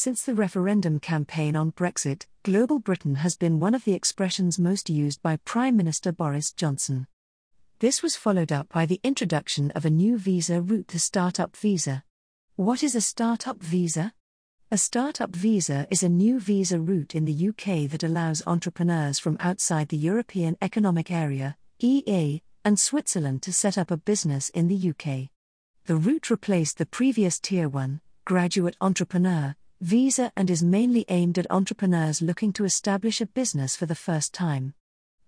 Since the referendum campaign on Brexit, Global Britain has been one of the expressions most used by Prime Minister Boris Johnson. This was followed up by the introduction of a new visa route, the Startup Visa. What is a Startup Visa? A Startup Visa is a new visa route in the UK that allows entrepreneurs from outside the European Economic Area, EEA, and Switzerland to set up a business in the UK. The route replaced the previous Tier 1, graduate entrepreneur, visa and is mainly aimed at entrepreneurs looking to establish a business for the first time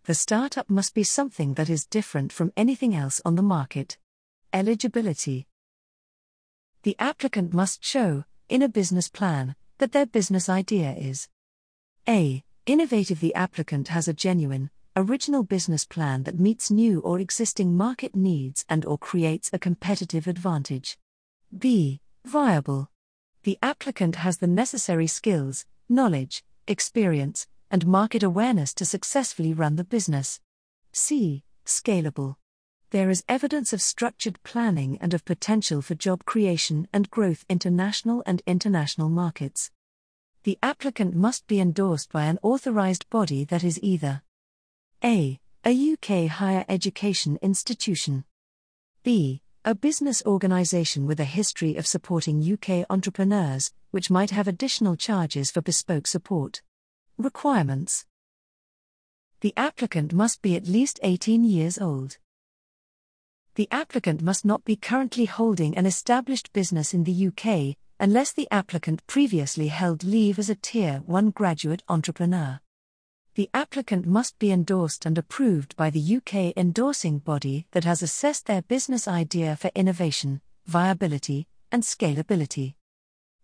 the startup must be something that is different from anything else on the market. Eligibility The applicant must show, in a business plan, that their business idea is a. Innovative The applicant has a genuine, original business plan that meets new or existing market needs and or creates a competitive advantage. B. Viable. The applicant has the necessary skills, knowledge, experience, and market awareness to successfully run the business. C. Scalable. There is evidence of structured planning and of potential for job creation and growth into national and international markets. The applicant must be endorsed by an authorized body that is either A. A UK higher education institution, B. A business organization with a history of supporting UK entrepreneurs, which might have additional charges for bespoke support. Requirements The applicant must be at least 18 years old. The applicant must not be currently holding an established business in the UK, unless the applicant previously held leave as a Tier 1 graduate entrepreneur. The applicant must be endorsed and approved by the UK endorsing body that has assessed their business idea for innovation, viability, and scalability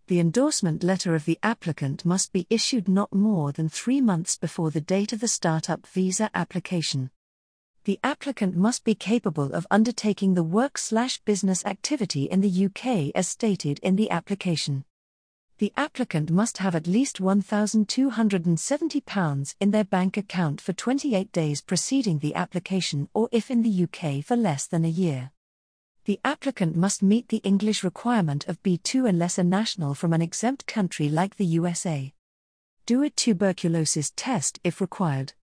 the endorsement letter of the applicant must be issued not more than three months before the date of the startup visa application. The applicant must be capable of undertaking the work slash business activity in the UK as stated in the application. The applicant must have at least £1,270 in their bank account for 28 days preceding the application or if in the UK for less than a year the applicant must meet the English requirement of B2 unless a national from an exempt country like the USA. Do a tuberculosis test if required.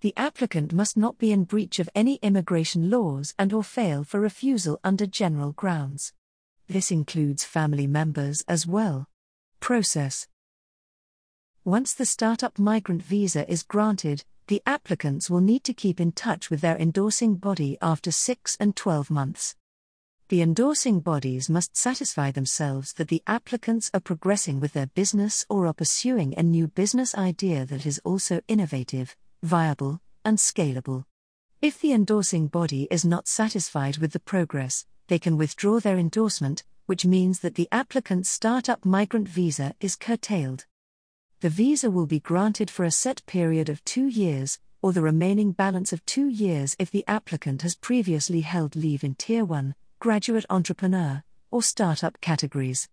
The applicant must not be in breach of any immigration laws and or fail for refusal under general grounds. This includes family members as well. Process Once the startup migrant visa is granted, the applicants will need to keep in touch with their endorsing body after 6 and 12 months the endorsing bodies must satisfy themselves that the applicants are progressing with their business or are pursuing a new business idea that is also innovative, viable, and scalable. If the endorsing body is not satisfied with the progress, they can withdraw their endorsement, which means that the applicant's startup migrant visa is curtailed. The visa will be granted for a set period of two years, or the remaining balance of two years if the applicant has previously held leave in Tier 1, graduate entrepreneur, or startup categories.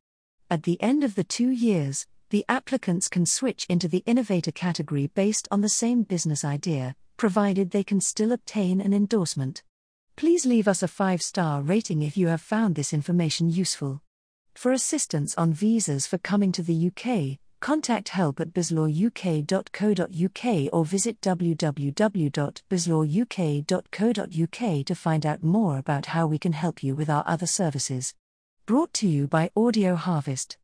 At the end of the two years, the applicants can switch into the innovator category based on the same business idea, provided they can still obtain an endorsement. Please leave us a five star rating if you have found this information useful. For assistance on visas for coming to the UK, Contact help at or visit www.bizlawuk.co.uk to find out more about how we can help you with our other services. Brought to you by Audio Harvest.